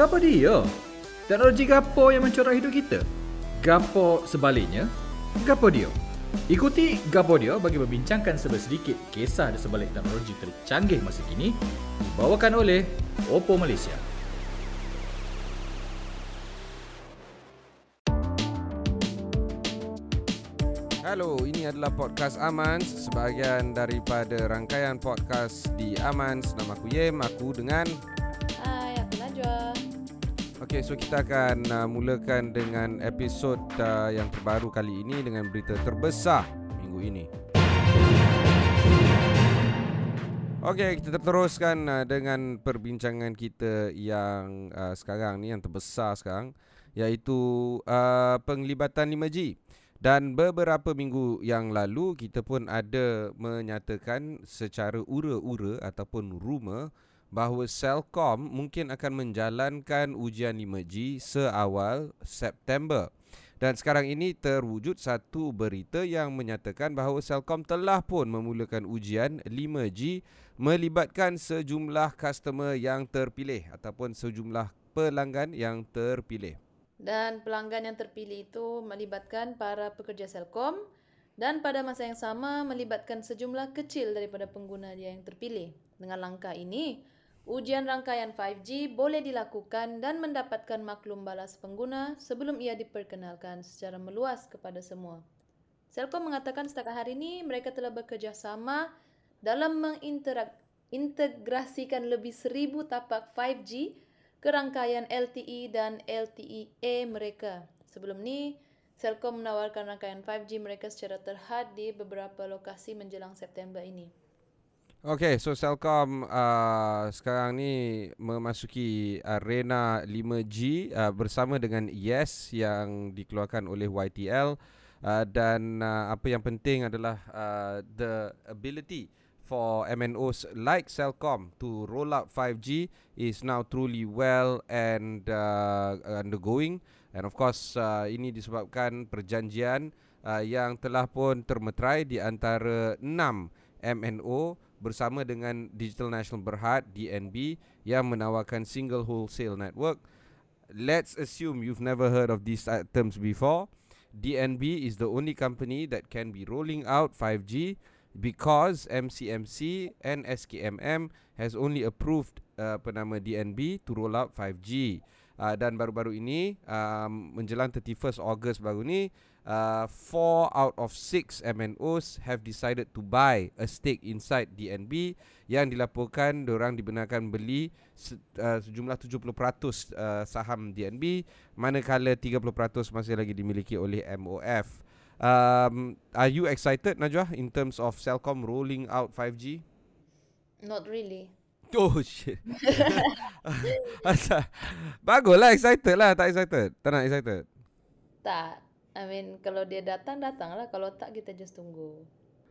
Gapo dia? Teknologi gapo yang mencorak hidup kita? Gapo sebaliknya? Gapo dia? Ikuti Gapo dia bagi membincangkan sedikit kisah di sebalik teknologi tercanggih masa kini dibawakan oleh Oppo Malaysia. Halo, ini adalah podcast Amans sebahagian daripada rangkaian podcast di Amans. Nama aku Yem, aku dengan Hai, aku Najwa. Okey, so kita akan uh, mulakan dengan episod uh, yang terbaru kali ini dengan berita terbesar minggu ini. Okey, kita teruskan uh, dengan perbincangan kita yang uh, sekarang ni yang terbesar sekarang iaitu uh, penglibatan 5G. Dan beberapa minggu yang lalu kita pun ada menyatakan secara ura-ura ataupun rumor bahawa Celcom mungkin akan menjalankan ujian 5G seawal September. Dan sekarang ini terwujud satu berita yang menyatakan bahawa Celcom telah pun memulakan ujian 5G melibatkan sejumlah customer yang terpilih ataupun sejumlah pelanggan yang terpilih. Dan pelanggan yang terpilih itu melibatkan para pekerja Selcom dan pada masa yang sama melibatkan sejumlah kecil daripada pengguna dia yang terpilih. Dengan langkah ini, ujian rangkaian 5G boleh dilakukan dan mendapatkan maklum balas pengguna sebelum ia diperkenalkan secara meluas kepada semua. Selcom mengatakan setakat hari ini mereka telah bekerjasama dalam mengintegrasikan lebih seribu tapak 5G ke rangkaian LTE dan LTE-A mereka. Sebelum ni, Celcom menawarkan rangkaian 5G mereka secara terhad di beberapa lokasi menjelang September ini. Okay, so Celcom uh, sekarang ni memasuki arena 5G uh, bersama dengan Yes yang dikeluarkan oleh YTL uh, dan uh, apa yang penting adalah uh, the ability for MNOs like Celcom to roll out 5G is now truly well and uh, undergoing. And of course uh, ini disebabkan perjanjian uh, yang telah pun termeterai di antara 6 MNO bersama dengan Digital National Berhad DNB yang menawarkan single wholesale network let's assume you've never heard of these terms before DNB is the only company that can be rolling out 5G because MCMC and SKMM has only approved uh, apa nama DNB to roll out 5G. Uh, dan baru-baru ini um, menjelang 31st August baru ni uh, 4 out of 6 MNOs have decided to buy a stake inside DNB yang dilaporkan orang dibenarkan beli uh, sejumlah 70% uh, saham DNB manakala 30% masih lagi dimiliki oleh MOF. Um, are you excited Najwa in terms of Celcom rolling out 5G? Not really. Oh shit. Baguslah excited lah, tak excited. Tak nak excited. Tak. I mean kalau dia datang datanglah, kalau tak kita just tunggu.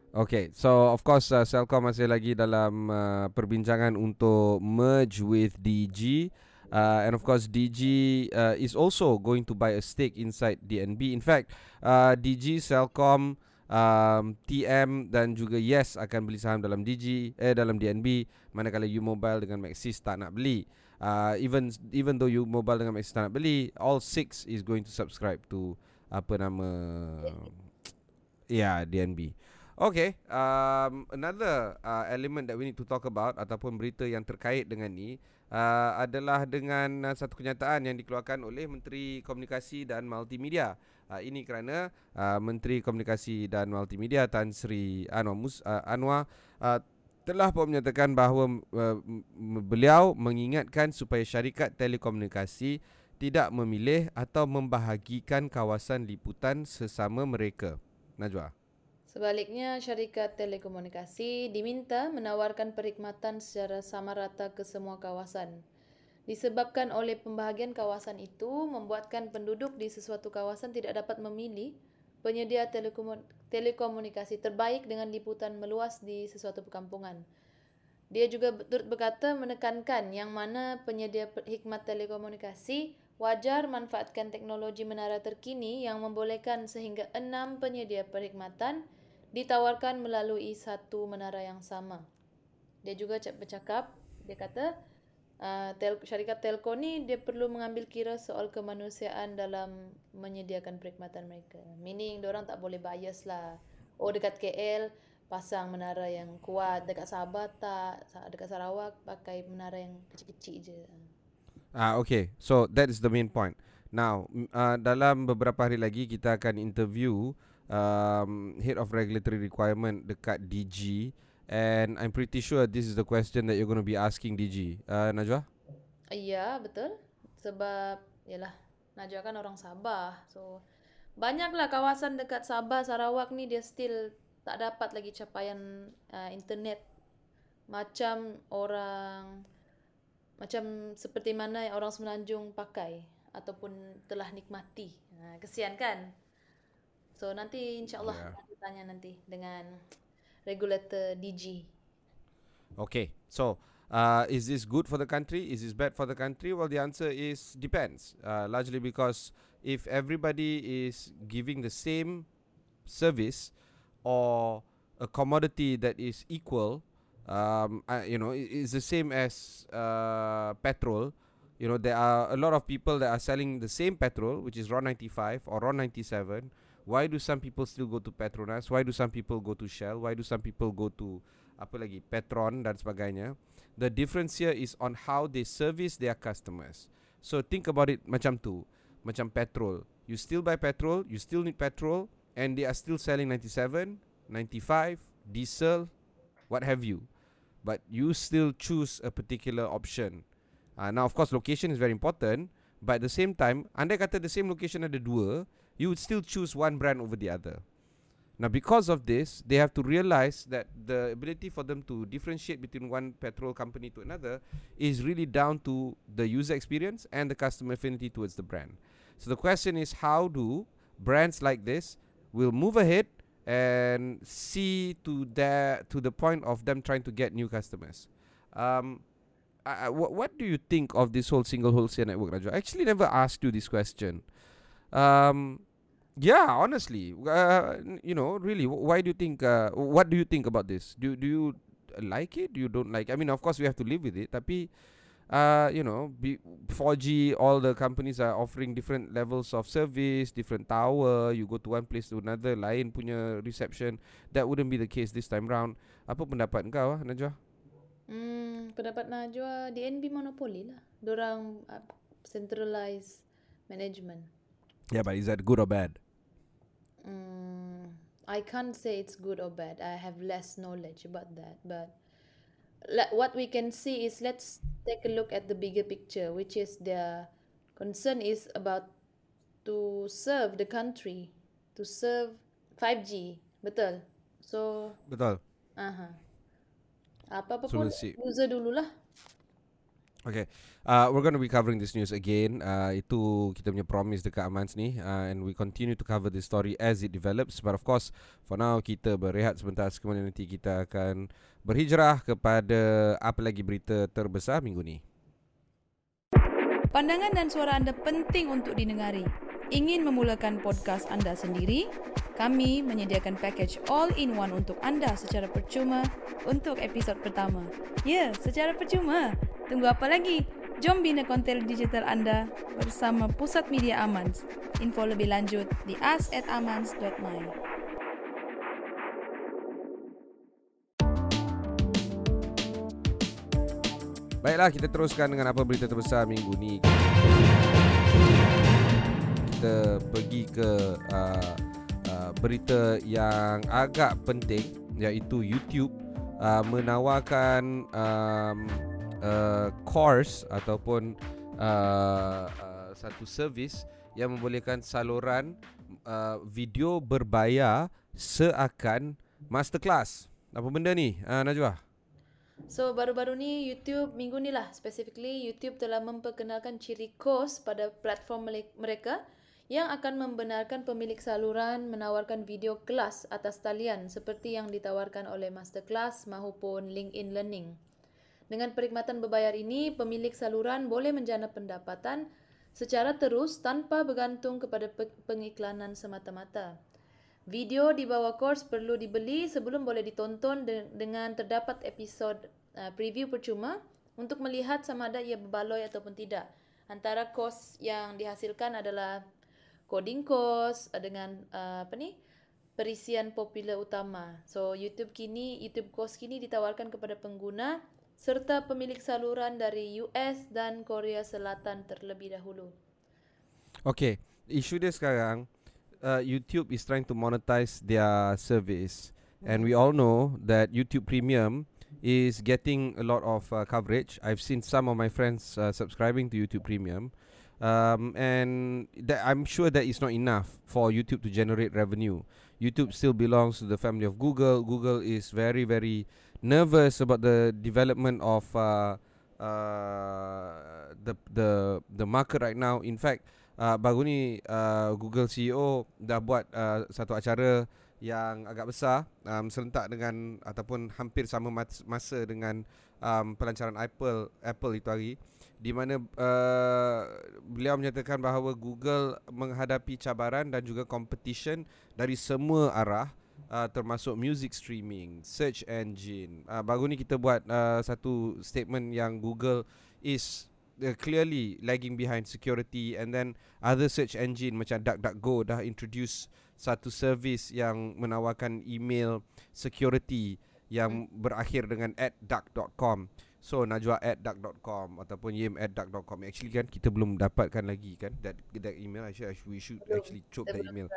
Okay, so of course uh, Celcom masih lagi dalam uh, perbincangan untuk merge with DG. Uh, and of course, DG uh, is also going to buy a stake inside DNB. In fact, uh, DG, Celcom, um, TM dan juga Yes akan beli saham dalam DG, eh dalam DNB. Manakala U Mobile dengan Maxis tak nak beli. Uh, even even though U Mobile dengan Maxis tak nak beli, all six is going to subscribe to apa nama, yeah DNB. Okay, um, another uh, element that we need to talk about ataupun berita yang terkait dengan ni uh, adalah dengan uh, satu kenyataan yang dikeluarkan oleh Menteri Komunikasi dan Multimedia. Uh, ini kerana uh, Menteri Komunikasi dan Multimedia Tan Sri Anwar Mus uh, Anwar uh, telah pun menyatakan bahawa uh, beliau mengingatkan supaya syarikat telekomunikasi tidak memilih atau membahagikan kawasan liputan sesama mereka. Najwa. Sebaliknya, syarikat telekomunikasi diminta menawarkan perkhidmatan secara sama rata ke semua kawasan. Disebabkan oleh pembahagian kawasan itu membuatkan penduduk di sesuatu kawasan tidak dapat memilih penyedia telekomunikasi terbaik dengan liputan meluas di sesuatu perkampungan. Dia juga berkata menekankan yang mana penyedia hikmat telekomunikasi wajar manfaatkan teknologi menara terkini yang membolehkan sehingga enam penyedia perkhidmatan ditawarkan melalui satu menara yang sama. Dia juga bercakap, dia kata, uh, tel- syarikat telco ni dia perlu mengambil kira soal kemanusiaan dalam menyediakan perkhidmatan mereka. Meaning orang tak boleh bias lah. Oh dekat KL pasang menara yang kuat, dekat Sabah tak, dekat Sarawak pakai menara yang kecil-kecil je. Ah okay. So that is the main point. Now, uh, dalam beberapa hari lagi kita akan interview um, head of regulatory requirement dekat DG and I'm pretty sure this is the question that you're going to be asking DG. Uh, Najwa? Ya, betul. Sebab yalah, Najwa kan orang Sabah. So banyaklah kawasan dekat Sabah, Sarawak ni dia still tak dapat lagi capaian uh, internet macam orang macam seperti mana yang orang semenanjung pakai ataupun telah nikmati. Ha, kesian kan? So nanti insyaAllah yeah. kita tanya nanti dengan regulator DG. Okay, so uh, is this good for the country? Is this bad for the country? Well, the answer is depends. Uh, largely because if everybody is giving the same service or a commodity that is equal, um, uh, you know, is the same as uh, petrol. You know, there are a lot of people that are selling the same petrol, which is RON 95 or RON 97. Why do some people still go to Petronas? Why do some people go to Shell? Why do some people go to apa lagi Petron dan sebagainya? The difference here is on how they service their customers. So think about it macam tu, macam petrol. You still buy petrol, you still need petrol, and they are still selling 97, 95, diesel, what have you. But you still choose a particular option. Uh, now of course location is very important, but at the same time, andai kata the same location ada dua, you would still choose one brand over the other. Now because of this, they have to realize that the ability for them to differentiate between one petrol company to another is really down to the user experience and the customer affinity towards the brand. So the question is how do brands like this will move ahead and see to their to the point of them trying to get new customers. Um, I, I, what, what do you think of this whole single wholesale network, Raju? I actually never asked you this question. Um, yeah, honestly, uh, you know, really, why do you think? Uh, what do you think about this? Do do you like it? Do you don't like? It? I mean, of course, we have to live with it. Tapi, uh, you know, 4G, all the companies are offering different levels of service, different tower. You go to one place to another, lain punya reception. That wouldn't be the case this time round. Apa pendapat kau, ah, Najwa? Hmm, pendapat Najwa DNB monopoli lah. Dorang uh, centralized management. Yeah, but is that good or bad? Hmm, I can't say it's good or bad. I have less knowledge about that. But what we can see is let's take a look at the bigger picture, which is their concern is about to serve the country, to serve 5G. Betul? So, Betul. aha. Apa-apa pun user dululah. Okay, uh, we're going to be covering this news again. Uh, itu kita punya promise dekat Amans ni, uh, and we continue to cover this story as it develops. But of course, for now kita berehat sebentar. Kemudian nanti kita akan berhijrah kepada apa lagi berita terbesar minggu ni. Pandangan dan suara anda penting untuk didengari. Ingin memulakan podcast anda sendiri? Kami menyediakan package all-in-one untuk anda secara percuma untuk episod pertama. Ya, secara percuma. Tunggu apa lagi? Jom bina konten digital anda bersama Pusat Media Amans. Info lebih lanjut di us@amans.my. Baiklah, kita teruskan dengan apa berita terbesar minggu ni. Kita pergi ke uh, uh, berita yang agak penting iaitu YouTube uh, menawarkan um, uh, course ataupun uh, uh, satu servis yang membolehkan saluran uh, video berbayar seakan masterclass. Apa benda ni, uh, Najwa? So baru-baru ni YouTube minggu ni lah specifically YouTube telah memperkenalkan ciri kos pada platform mereka yang akan membenarkan pemilik saluran menawarkan video kelas atas talian seperti yang ditawarkan oleh Masterclass maupun LinkedIn Learning. Dengan perkhidmatan berbayar ini, pemilik saluran boleh menjana pendapatan secara terus tanpa bergantung kepada pengiklanan semata-mata. Video di bawah kurs perlu dibeli sebelum boleh ditonton de- dengan terdapat episod uh, preview percuma untuk melihat sama ada ia berbaloi ataupun tidak. Antara kos yang dihasilkan adalah coding course uh, dengan uh, apa ni? perisian popular utama. So YouTube kini YouTube course kini ditawarkan kepada pengguna serta pemilik saluran dari US dan Korea Selatan terlebih dahulu. Okay, isu dia sekarang uh, YouTube is trying to monetize their service and we all know that YouTube Premium is getting a lot of uh, coverage. I've seen some of my friends uh, subscribing to YouTube Premium. Um, and that I'm sure that is not enough for YouTube to generate revenue. YouTube still belongs to the family of Google. Google is very, very nervous about the development of uh, uh, the the the market right now. In fact, uh, baru ni uh, Google CEO dah buat uh, satu acara yang agak besar um, serentak dengan ataupun hampir sama masa dengan um, pelancaran Apple Apple itu hari di mana uh, beliau menyatakan bahawa Google menghadapi cabaran dan juga competition dari semua arah uh, termasuk music streaming, search engine. Uh, baru ni kita buat uh, satu statement yang Google is uh, clearly lagging behind security and then other search engine macam DuckDuckGo dah introduce satu servis yang menawarkan email security yang berakhir dengan @duck.com. So najwa @duck.com ataupun yim @duck.com. Actually kan kita belum dapatkan lagi kan that that email. Actually we should actually choke the email.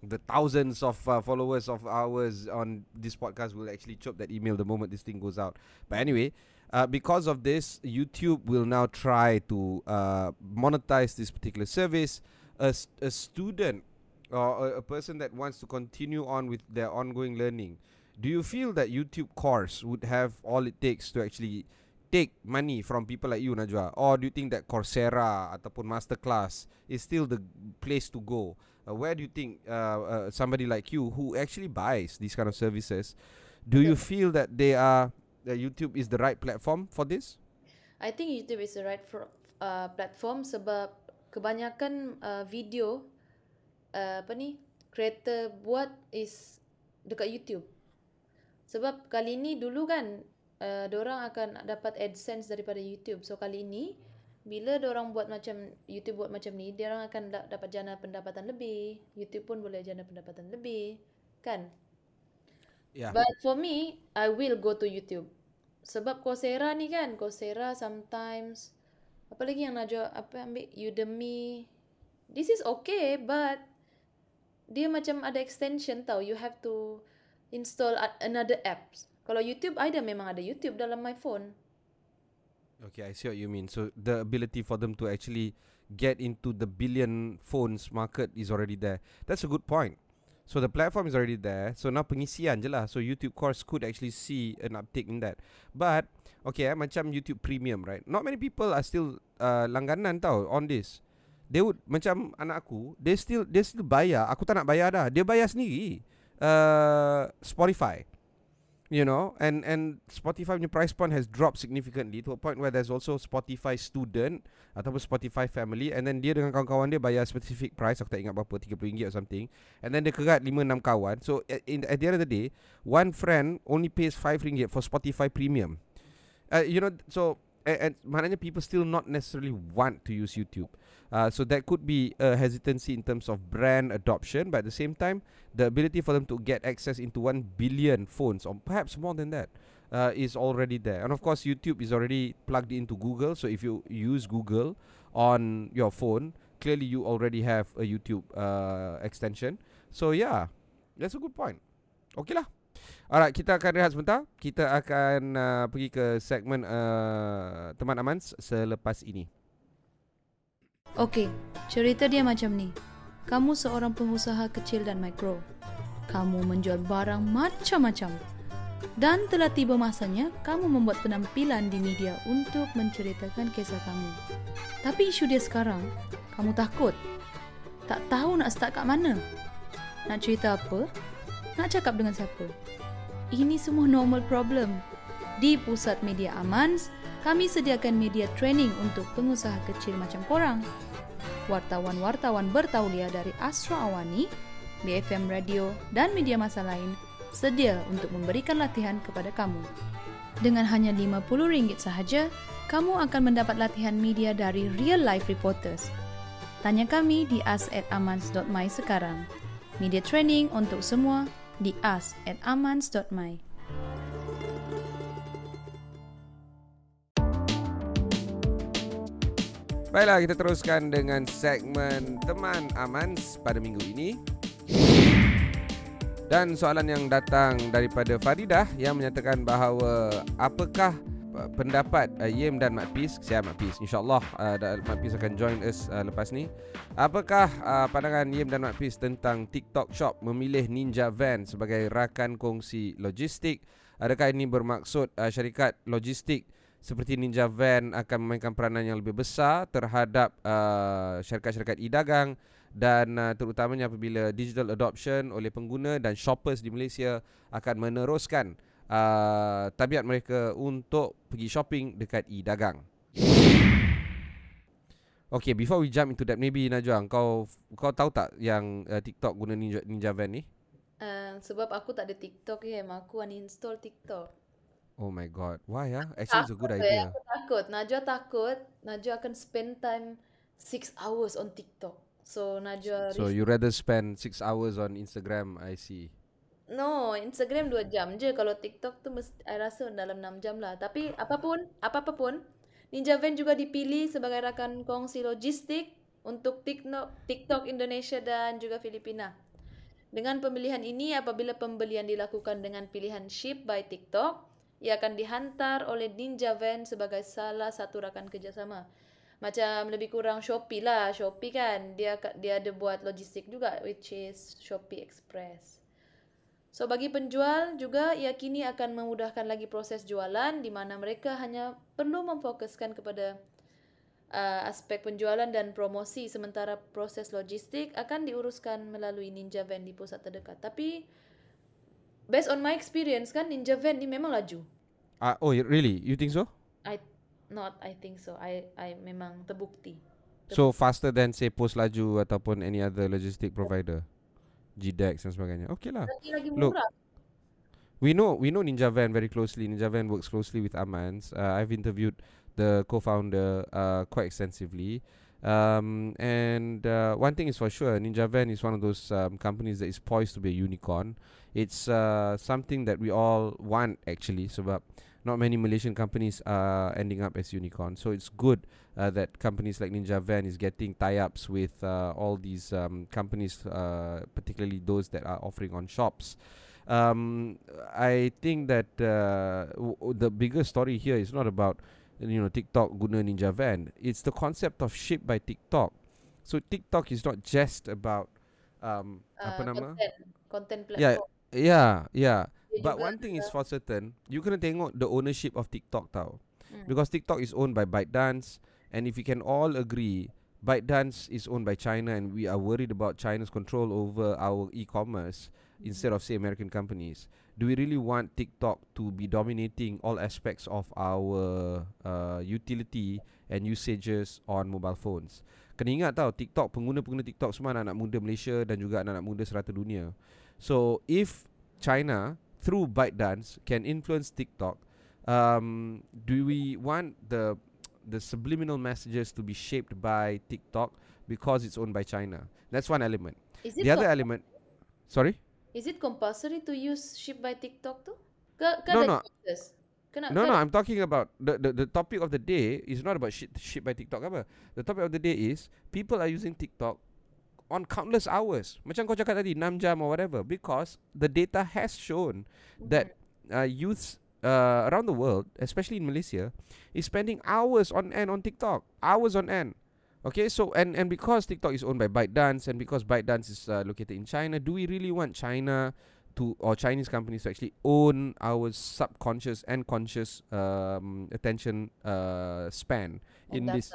The thousands of uh, followers of ours on this podcast will actually chop that email the moment this thing goes out. But anyway, uh, because of this, YouTube will now try to uh, monetize this particular service. A, a student or a, a person that wants to continue on with their ongoing learning, do you feel that YouTube course would have all it takes to actually take money from people like you, Najwa? Or do you think that Coursera ataupun Masterclass is still the place to go? Uh, where do you think uh, uh, somebody like you who actually buys these kind of services, do you feel that they are that YouTube is the right platform for this? I think YouTube is the right for, uh, platform sebab kebanyakan uh, video uh, apa ni creator buat is dekat YouTube. Sebab kali ni dulu kan uh, orang akan dapat AdSense daripada YouTube. So kali ini bila orang buat macam YouTube buat macam ni, dia orang akan da- dapat jana pendapatan lebih. YouTube pun boleh jana pendapatan lebih, kan? Yeah. But for me, I will go to YouTube. Sebab Coursera ni kan, Coursera sometimes apa lagi yang nak jual apa ambil Udemy. This is okay, but dia macam ada extension tau. You have to install another apps. Kalau YouTube, ada memang ada YouTube dalam my phone. Okay, I see what you mean. So the ability for them to actually get into the billion phones market is already there. That's a good point. So the platform is already there. So now pengisian je lah. So YouTube course could actually see an uptick in that. But okay, eh, macam YouTube Premium, right? Not many people are still uh, langganan tau on this they would macam anak aku they still they still bayar aku tak nak bayar dah dia bayar sendiri uh, Spotify you know and and Spotify punya price point has dropped significantly to a point where there's also Spotify student ataupun Spotify family and then dia dengan kawan-kawan dia bayar specific price aku tak ingat berapa RM30 or something and then dia kerat 5 6 kawan. So at, in, at the end of the day one friend only pays RM5 for Spotify premium. Uh, you know so and, and people still not necessarily want to use YouTube Uh, so that could be a hesitancy in terms of brand adoption, but at the same time, the ability for them to get access into 1 billion phones, or perhaps more than that, uh, is already there. And of course, YouTube is already plugged into Google. So if you use Google on your phone, clearly you already have a YouTube uh, extension. So yeah, that's a good point. Okay lah. Alright, kita akan rehat sebentar. Kita akan uh, pergi ke segmen uh, teman aman selepas ini. Okey, cerita dia macam ni. Kamu seorang pengusaha kecil dan mikro. Kamu menjual barang macam-macam. Dan telah tiba masanya kamu membuat penampilan di media untuk menceritakan kisah kamu. Tapi isu dia sekarang, kamu takut. Tak tahu nak start kat mana. Nak cerita apa? Nak cakap dengan siapa? Ini semua normal problem. Di Pusat Media Amans, kami sediakan media training untuk pengusaha kecil macam korang wartawan-wartawan bertauliah dari Astra Awani, BFM Radio dan media masa lain sedia untuk memberikan latihan kepada kamu. Dengan hanya RM50 sahaja, kamu akan mendapat latihan media dari real life reporters. Tanya kami di us@amans.my sekarang. Media training untuk semua di us@amans.my. Baiklah, kita teruskan dengan segmen Teman Amans pada minggu ini. Dan soalan yang datang daripada Faridah yang menyatakan bahawa apakah pendapat uh, Yim dan Mat Pis, saya Mat Pis, insyaAllah uh, Mat Pis akan join us uh, lepas ni. Apakah uh, pandangan Yim dan Mat Pis tentang TikTok Shop memilih Ninja Van sebagai rakan kongsi logistik? Adakah ini bermaksud uh, syarikat logistik seperti Ninja Van akan memainkan peranan yang lebih besar terhadap uh, syarikat-syarikat e-dagang dan uh, terutamanya apabila digital adoption oleh pengguna dan shoppers di Malaysia akan meneruskan uh, tabiat mereka untuk pergi shopping dekat e-dagang. Okay, before we jump into that, maybe Najwa, kau kau tahu tak yang uh, TikTok guna Ninja, Ninja Van ni? Uh, sebab aku tak ada TikTok ya, aku uninstall TikTok. Oh my god, why ah? Actually, it's a good Takut, eh, idea. Aku takut. Najwa takut. Najwa akan spend time 6 hours on TikTok. So Najwa So ris- you rather spend six hours on Instagram? I see. No, Instagram 2 jam je. Kalau TikTok tu mesti I rasa dalam 6 jam lah. Tapi apapun, apa-apa pun, Ninja Van juga dipilih sebagai rakan kongsi logistik untuk TikTok, TikTok Indonesia dan juga Filipina. Dengan pemilihan ini, apabila pembelian dilakukan dengan pilihan ship by TikTok, ia akan dihantar oleh Ninja Van sebagai salah satu rakan kerjasama. Macam lebih kurang Shopee lah. Shopee kan, dia dia ada buat logistik juga which is Shopee Express. So bagi penjual juga ia kini akan memudahkan lagi proses jualan di mana mereka hanya perlu memfokuskan kepada uh, aspek penjualan dan promosi sementara proses logistik akan diuruskan melalui Ninja Van di pusat terdekat. Tapi based on my experience kan Ninja Van ni memang laju. Ah, oh y- really? You think so? I not I think so. I I memang terbukti. So faster than say Post Laju ataupun any other logistic provider, GDEX dan sebagainya. Okay lah. Lagi lagi Look, murah. We know we know Ninja Van very closely. Ninja Van works closely with Amans. Uh, I've interviewed the co-founder uh, quite extensively. Um, and uh, one thing is for sure, Ninja Van is one of those um, companies that is poised to be a unicorn. It's uh, something that we all want actually, sebab not many Malaysian companies are ending up as unicorns. So it's good uh, that companies like Ninja Van is getting tie-ups with uh, all these um, companies, uh, particularly those that are offering on shops. Um, I think that uh, w- the bigger story here is not about you know TikTok guna Ninja Van. It's the concept of ship by TikTok. So TikTok is not just about um, apa Uh, nama? content, content Yeah, platform. yeah, yeah. Dia But one thing is for certain, you kena tengok the ownership of TikTok tau. Hmm. Because TikTok is owned by ByteDance and if we can all agree ByteDance is owned by China and we are worried about China's control over our e-commerce instead of say American companies. Do we really want TikTok to be dominating all aspects of our uh, utility and usages on mobile phones? Kena ingat tau TikTok pengguna-pengguna TikTok semua anak-anak muda Malaysia dan juga anak-anak muda serata dunia. So if China through ByteDance can influence TikTok, um, do we want the the subliminal messages to be shaped by TikTok because it's owned by China? That's one element. Is it The other element, sorry, Is it compulsory to use ship by TikTok tu? Ke, ke No, no. Kena, no, no. I'm talking about the, the the topic of the day is not about shit shit by TikTok apa. The topic of the day is people are using TikTok on countless hours. Macam kau cakap tadi 6 jam or whatever because the data has shown that uh, youths uh, around the world, especially in Malaysia, is spending hours on end on TikTok, hours on end. Okay, so and and because TikTok is owned by ByteDance and because ByteDance is uh, located in China, do we really want China to or Chinese companies to actually own our subconscious and conscious um, attention uh, span and in this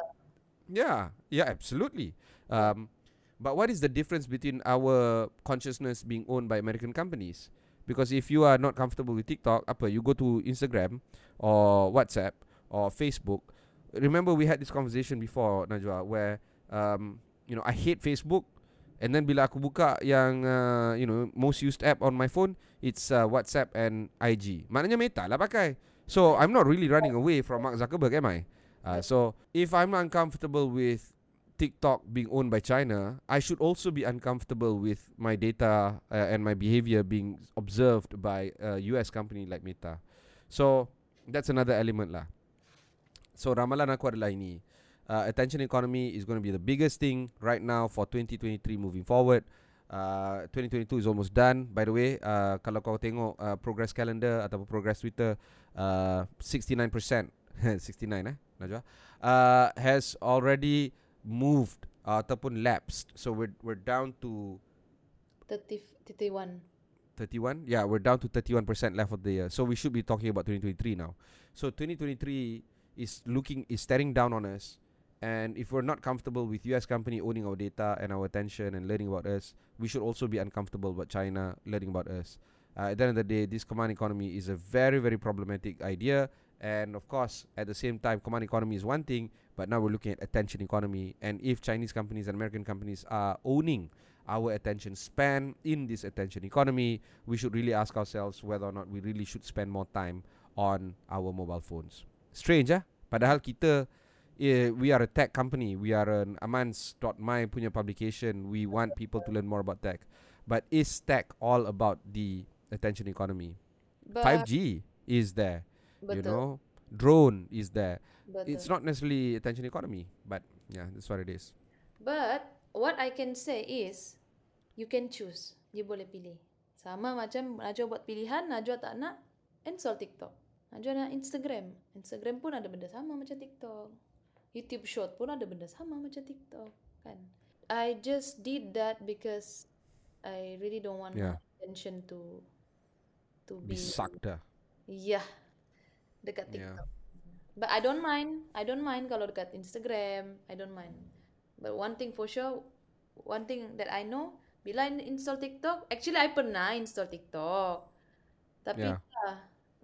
yeah, yeah, absolutely. Um, but what is the difference between our consciousness being owned by American companies? Because if you are not comfortable with TikTok, apa you go to Instagram or WhatsApp or Facebook. Remember we had this conversation before Najwa where um, you know I hate Facebook and then bila aku buka yang uh, you know most used app on my phone it's uh, WhatsApp and IG. Maknanya Meta lah pakai. So I'm not really running away from Mark Zuckerberg, am I? Uh, so if I'm uncomfortable with TikTok being owned by China, I should also be uncomfortable with my data uh, and my behavior being observed by a US company like Meta. So that's another element lah. So ramalan aku adalah ini. Uh, attention economy is going to be the biggest thing right now for 2023 moving forward. Uh, 2022 is almost done. By the way, uh, kalau kau tengok uh, progress calendar ataupun progress Twitter, uh, 69%, 69 eh, Najwa, uh, has already moved uh, ataupun lapsed. So we're we're down to 30, 31. 31. Yeah, we're down to 31% left of the year. So we should be talking about 2023 now. So 2023 is looking is staring down on us. And if we're not comfortable with US company owning our data and our attention and learning about us, we should also be uncomfortable about China learning about us. Uh, at the end of the day, this command economy is a very, very problematic idea. And of course, at the same time, command economy is one thing, but now we're looking at attention economy. And if Chinese companies and American companies are owning our attention span in this attention economy, we should really ask ourselves whether or not we really should spend more time on our mobile phones. Strange, eh? Padahal kita eh, we are a tech company. We are an amans.my punya publication. We want people to learn more about tech. But is tech all about the attention economy? But, 5G is there. Betul, You know, drone is there. betul. It's not necessarily attention economy, but yeah, that's what it is. But what I can say is you can choose. You boleh pilih. Sama macam Najwa buat pilihan, Najwa tak nak install TikTok. Najwa nak Instagram. Instagram pun ada benda sama macam TikTok. YouTube Short pun ada benda sama macam TikTok, kan? I just did that because I really don't want Yeah. attention to to Be be sucked ah. Yeah. Dekat Yeah. TikTok. But I don't mind. I don't mind kalau dekat Instagram. I don't mind. But one thing for sure, one thing that I know, bila I install TikTok, actually I pernah install TikTok. Tapi Yeah. yeah.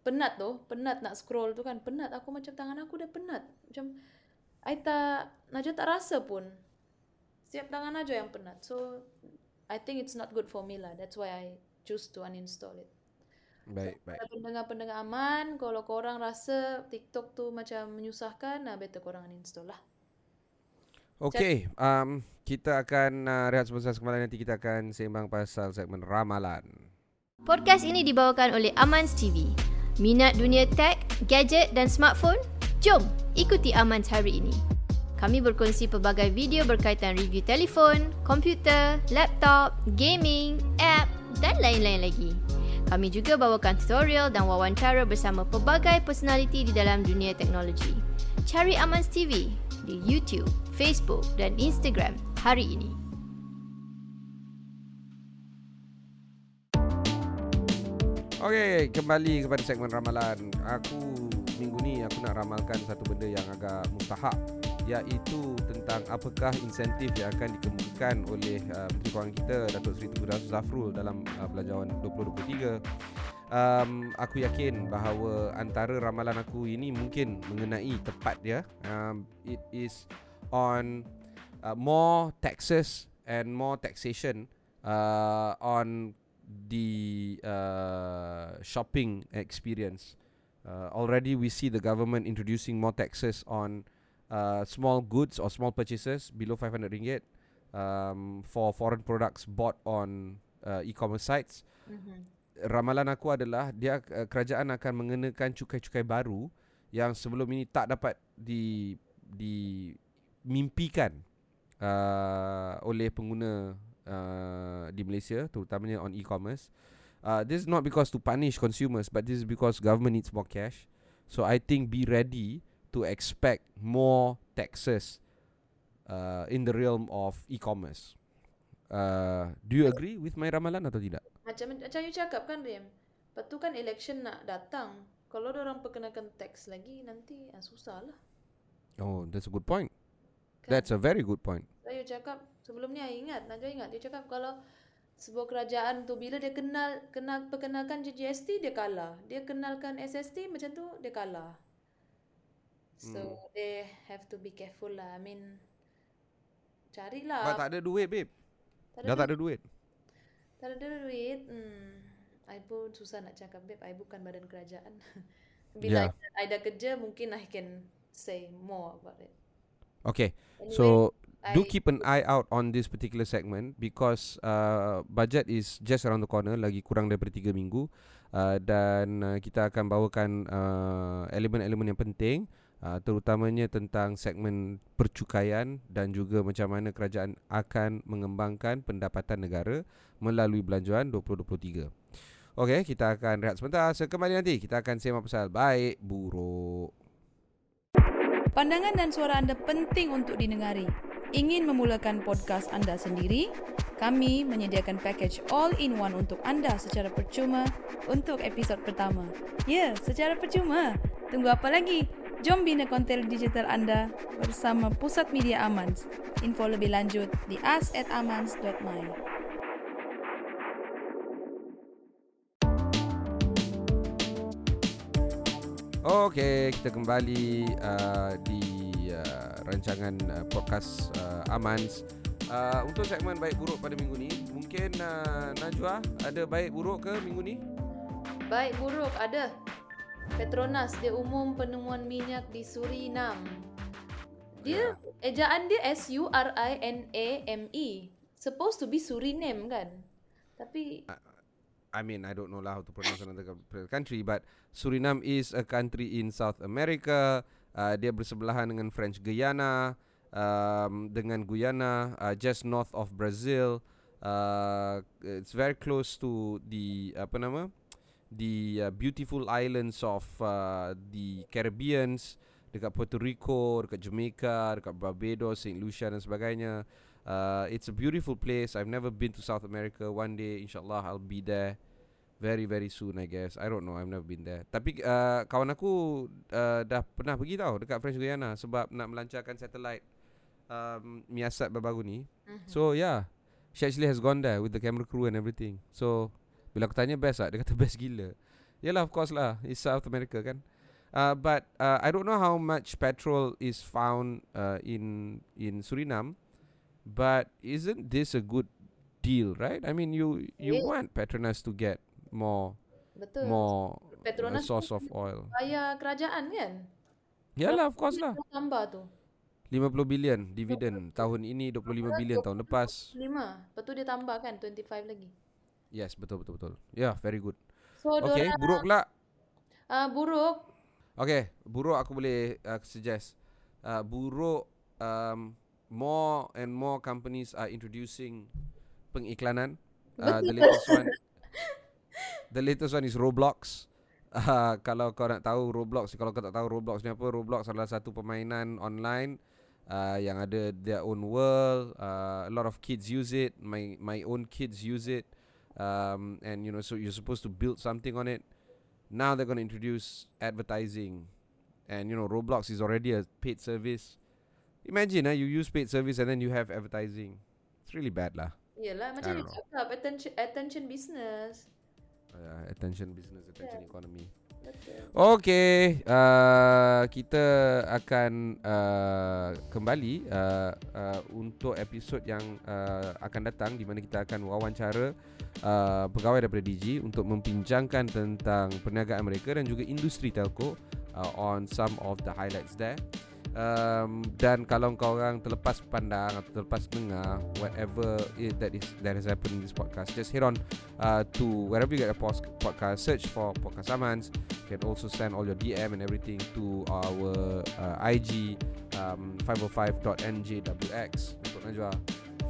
penat tu, penat nak scroll tu kan, penat. Aku macam tangan aku dah penat. Macam I tak, Najwa tak rasa pun. Setiap tangan Najwa yang penat. So, I think it's not good for me lah. That's why I choose to uninstall it. Baik, baik. Kalau pendengar-pendengar aman, kalau korang rasa TikTok tu macam menyusahkan, nah better korang uninstall lah. Okay, um, kita akan uh, rehat sebentar kembali nanti kita akan sembang pasal segmen ramalan. Podcast ini dibawakan oleh Amans TV. Minat dunia tech, gadget dan smartphone? Jom ikuti Amans hari ini. Kami berkongsi pelbagai video berkaitan review telefon, komputer, laptop, gaming, app dan lain-lain lagi. Kami juga bawakan tutorial dan wawancara bersama pelbagai personaliti di dalam dunia teknologi. Cari Amans TV di YouTube, Facebook dan Instagram hari ini. Okay, kembali kepada segmen ramalan. Aku minggu ni aku nak ramalkan satu benda yang agak mustahak iaitu tentang apakah insentif yang akan dikemukakan oleh uh, Menteri Kewangan kita Datuk Seri Tengku Razak Zafrul dalam uh, belanjawan 2023. Um, aku yakin bahawa antara ramalan aku ini mungkin mengenai tepat dia. Um, it is on uh, more taxes and more taxation uh, on the uh, shopping experience. Uh, already, we see the government introducing more taxes on uh, small goods or small purchases below 500 ringgit um, for foreign products bought on uh, e-commerce sites. Mm-hmm. Ramalan aku adalah dia uh, kerajaan akan mengenakan cukai-cukai baru yang sebelum ini tak dapat di dimimpikan uh, oleh pengguna uh, di Malaysia terutamanya on e-commerce. Uh, this is not because to punish consumers but this is because government needs more cash. So I think be ready to expect more taxes uh, in the realm of e-commerce. Uh, do you agree with my ramalan atau tidak? Macam macam you cakap kan Rim. Lepas tu kan election nak datang. Kalau orang perkenakan tax lagi nanti ah, susah lah. Oh, that's a good point. Kan? That's a very good point. Saya cakap sebelum ni I ingat, Najwa ingat dia cakap kalau sebuah kerajaan tu bila dia kenal kenal perkenalkan GST dia kalah. Dia kenalkan SST macam tu dia kalah. So Hmm. they have to be careful lah. I mean But carilah. tak ada duit, babe. tak Dah tak ada duit. Tak ada duit. Hmm. I pun susah nak cakap, babe. I bukan badan kerajaan. Bila Yeah. I, I dah kerja, mungkin I can say more about it. Okay. Anyway, So do I- keep an eye out on this particular segment because uh, budget is just around the corner lagi kurang daripada 3 minggu uh, dan uh, kita akan bawakan uh, elemen-elemen yang penting uh, terutamanya tentang segmen percukaian dan juga macam mana kerajaan akan mengembangkan pendapatan negara melalui belanjawan 2023. Okey, kita akan rehat sebentar. Sekembali nanti kita akan sembang pasal baik buruk. Pandangan dan suara anda penting untuk didengari. Ingin memulakan podcast anda sendiri? Kami menyediakan package all-in-one untuk anda secara percuma untuk episod pertama. Ya, secara percuma. Tunggu apa lagi? Jom bina konten digital anda bersama Pusat Media Amans. Info lebih lanjut di us@amans.my. Okey, kita kembali uh, di uh, rancangan uh, podcast uh, Amans. Uh, untuk segmen baik buruk pada minggu ni, mungkin uh, Najwa ada baik buruk ke minggu ni? Baik buruk ada. Petronas dia umum penemuan minyak di Surinam. Dia ejaan dia S U R I N A M E. Supposed to be Suriname kan? Tapi I mean, I don't know lah how to pronounce another co- country, but Suriname is a country in South America. Uh, dia bersebelahan dengan French Guyana, um, dengan Guyana, uh, just north of Brazil. Uh, it's very close to the apa nama? The uh, beautiful islands of uh, the Caribbeans, dekat Puerto Rico, dekat Jamaica, dekat Barbados, Saint Lucia dan sebagainya. Uh, it's a beautiful place. I've never been to South America. One day, inshallah, I'll be there. Very very soon, I guess. I don't know. I've never been there. Tapi uh, kawan aku uh, dah pernah pergi tau dekat French Guiana sebab nak melancarkan satellite um, Miasat baru-baru ni. So yeah, she actually has gone there with the camera crew and everything. So bila aku tanya best tak, dia kata best gila. Yalah of course lah, it's South America kan. Uh, but uh, I don't know how much petrol is found uh, in in Suriname. But isn't this a good deal, right? I mean, you you Eh. want Petronas to get more betul. more uh, Petronas source of oil. Bayar kerajaan kan? Yalah, of course lah. Tambah tu. 50 bilion dividen tahun ini, 25 bilion tahun lepas. 5. Lepas tu dia tambah kan 25 lagi. Yes, betul betul betul. Yeah, very good. So Okay, dorang, buruk pula. uh, buruk Okay, buruk aku boleh uh, suggest. Uh, buruk um, more and more companies are introducing pengiklanan. Uh, the latest one The latest one is Roblox. Uh, kalau kau nak tahu Roblox, kalau kau tak tahu Roblox ni apa, Roblox adalah satu permainan online uh, yang ada their own world. Uh, a lot of kids use it. My my own kids use it. Um, and you know, so you're supposed to build something on it. Now they're going to introduce advertising, and you know, Roblox is already a paid service. Imagine, uh, you use paid service and then you have advertising. It's really bad lah. Yelah macam I dia don't cakap attention, attention business. Uh, attention business, attention economy. Okay, uh, kita akan uh, kembali uh, uh, untuk episod yang uh, akan datang di mana kita akan wawancara uh, pegawai daripada DG untuk membincangkan tentang perniagaan mereka dan juga industri telco uh, on some of the highlights there. Um, dan kalau kau orang terlepas pandang atau terlepas dengar whatever it that is that has happened in this podcast, just head on uh, to wherever you get a podcast, search for podcast Amans. You can also send all your DM and everything to our uh, IG um, 505.njwx untuk Najwa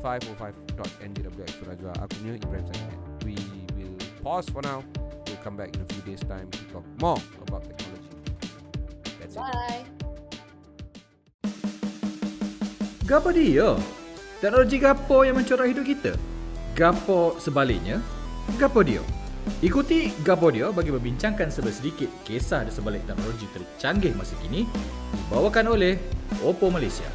505.njwx untuk Najwa. Aku punya Ibrahim we will pause for now. We'll come back in a few days time to talk more about technology. That's it Gapo dia? Teknologi gapo yang mencorah hidup kita? Gapo sebaliknya? Gapo dia? Ikuti Gapo dia bagi membincangkan sebesedikit kisah di sebalik teknologi tercanggih masa kini dibawakan oleh Oppo Malaysia.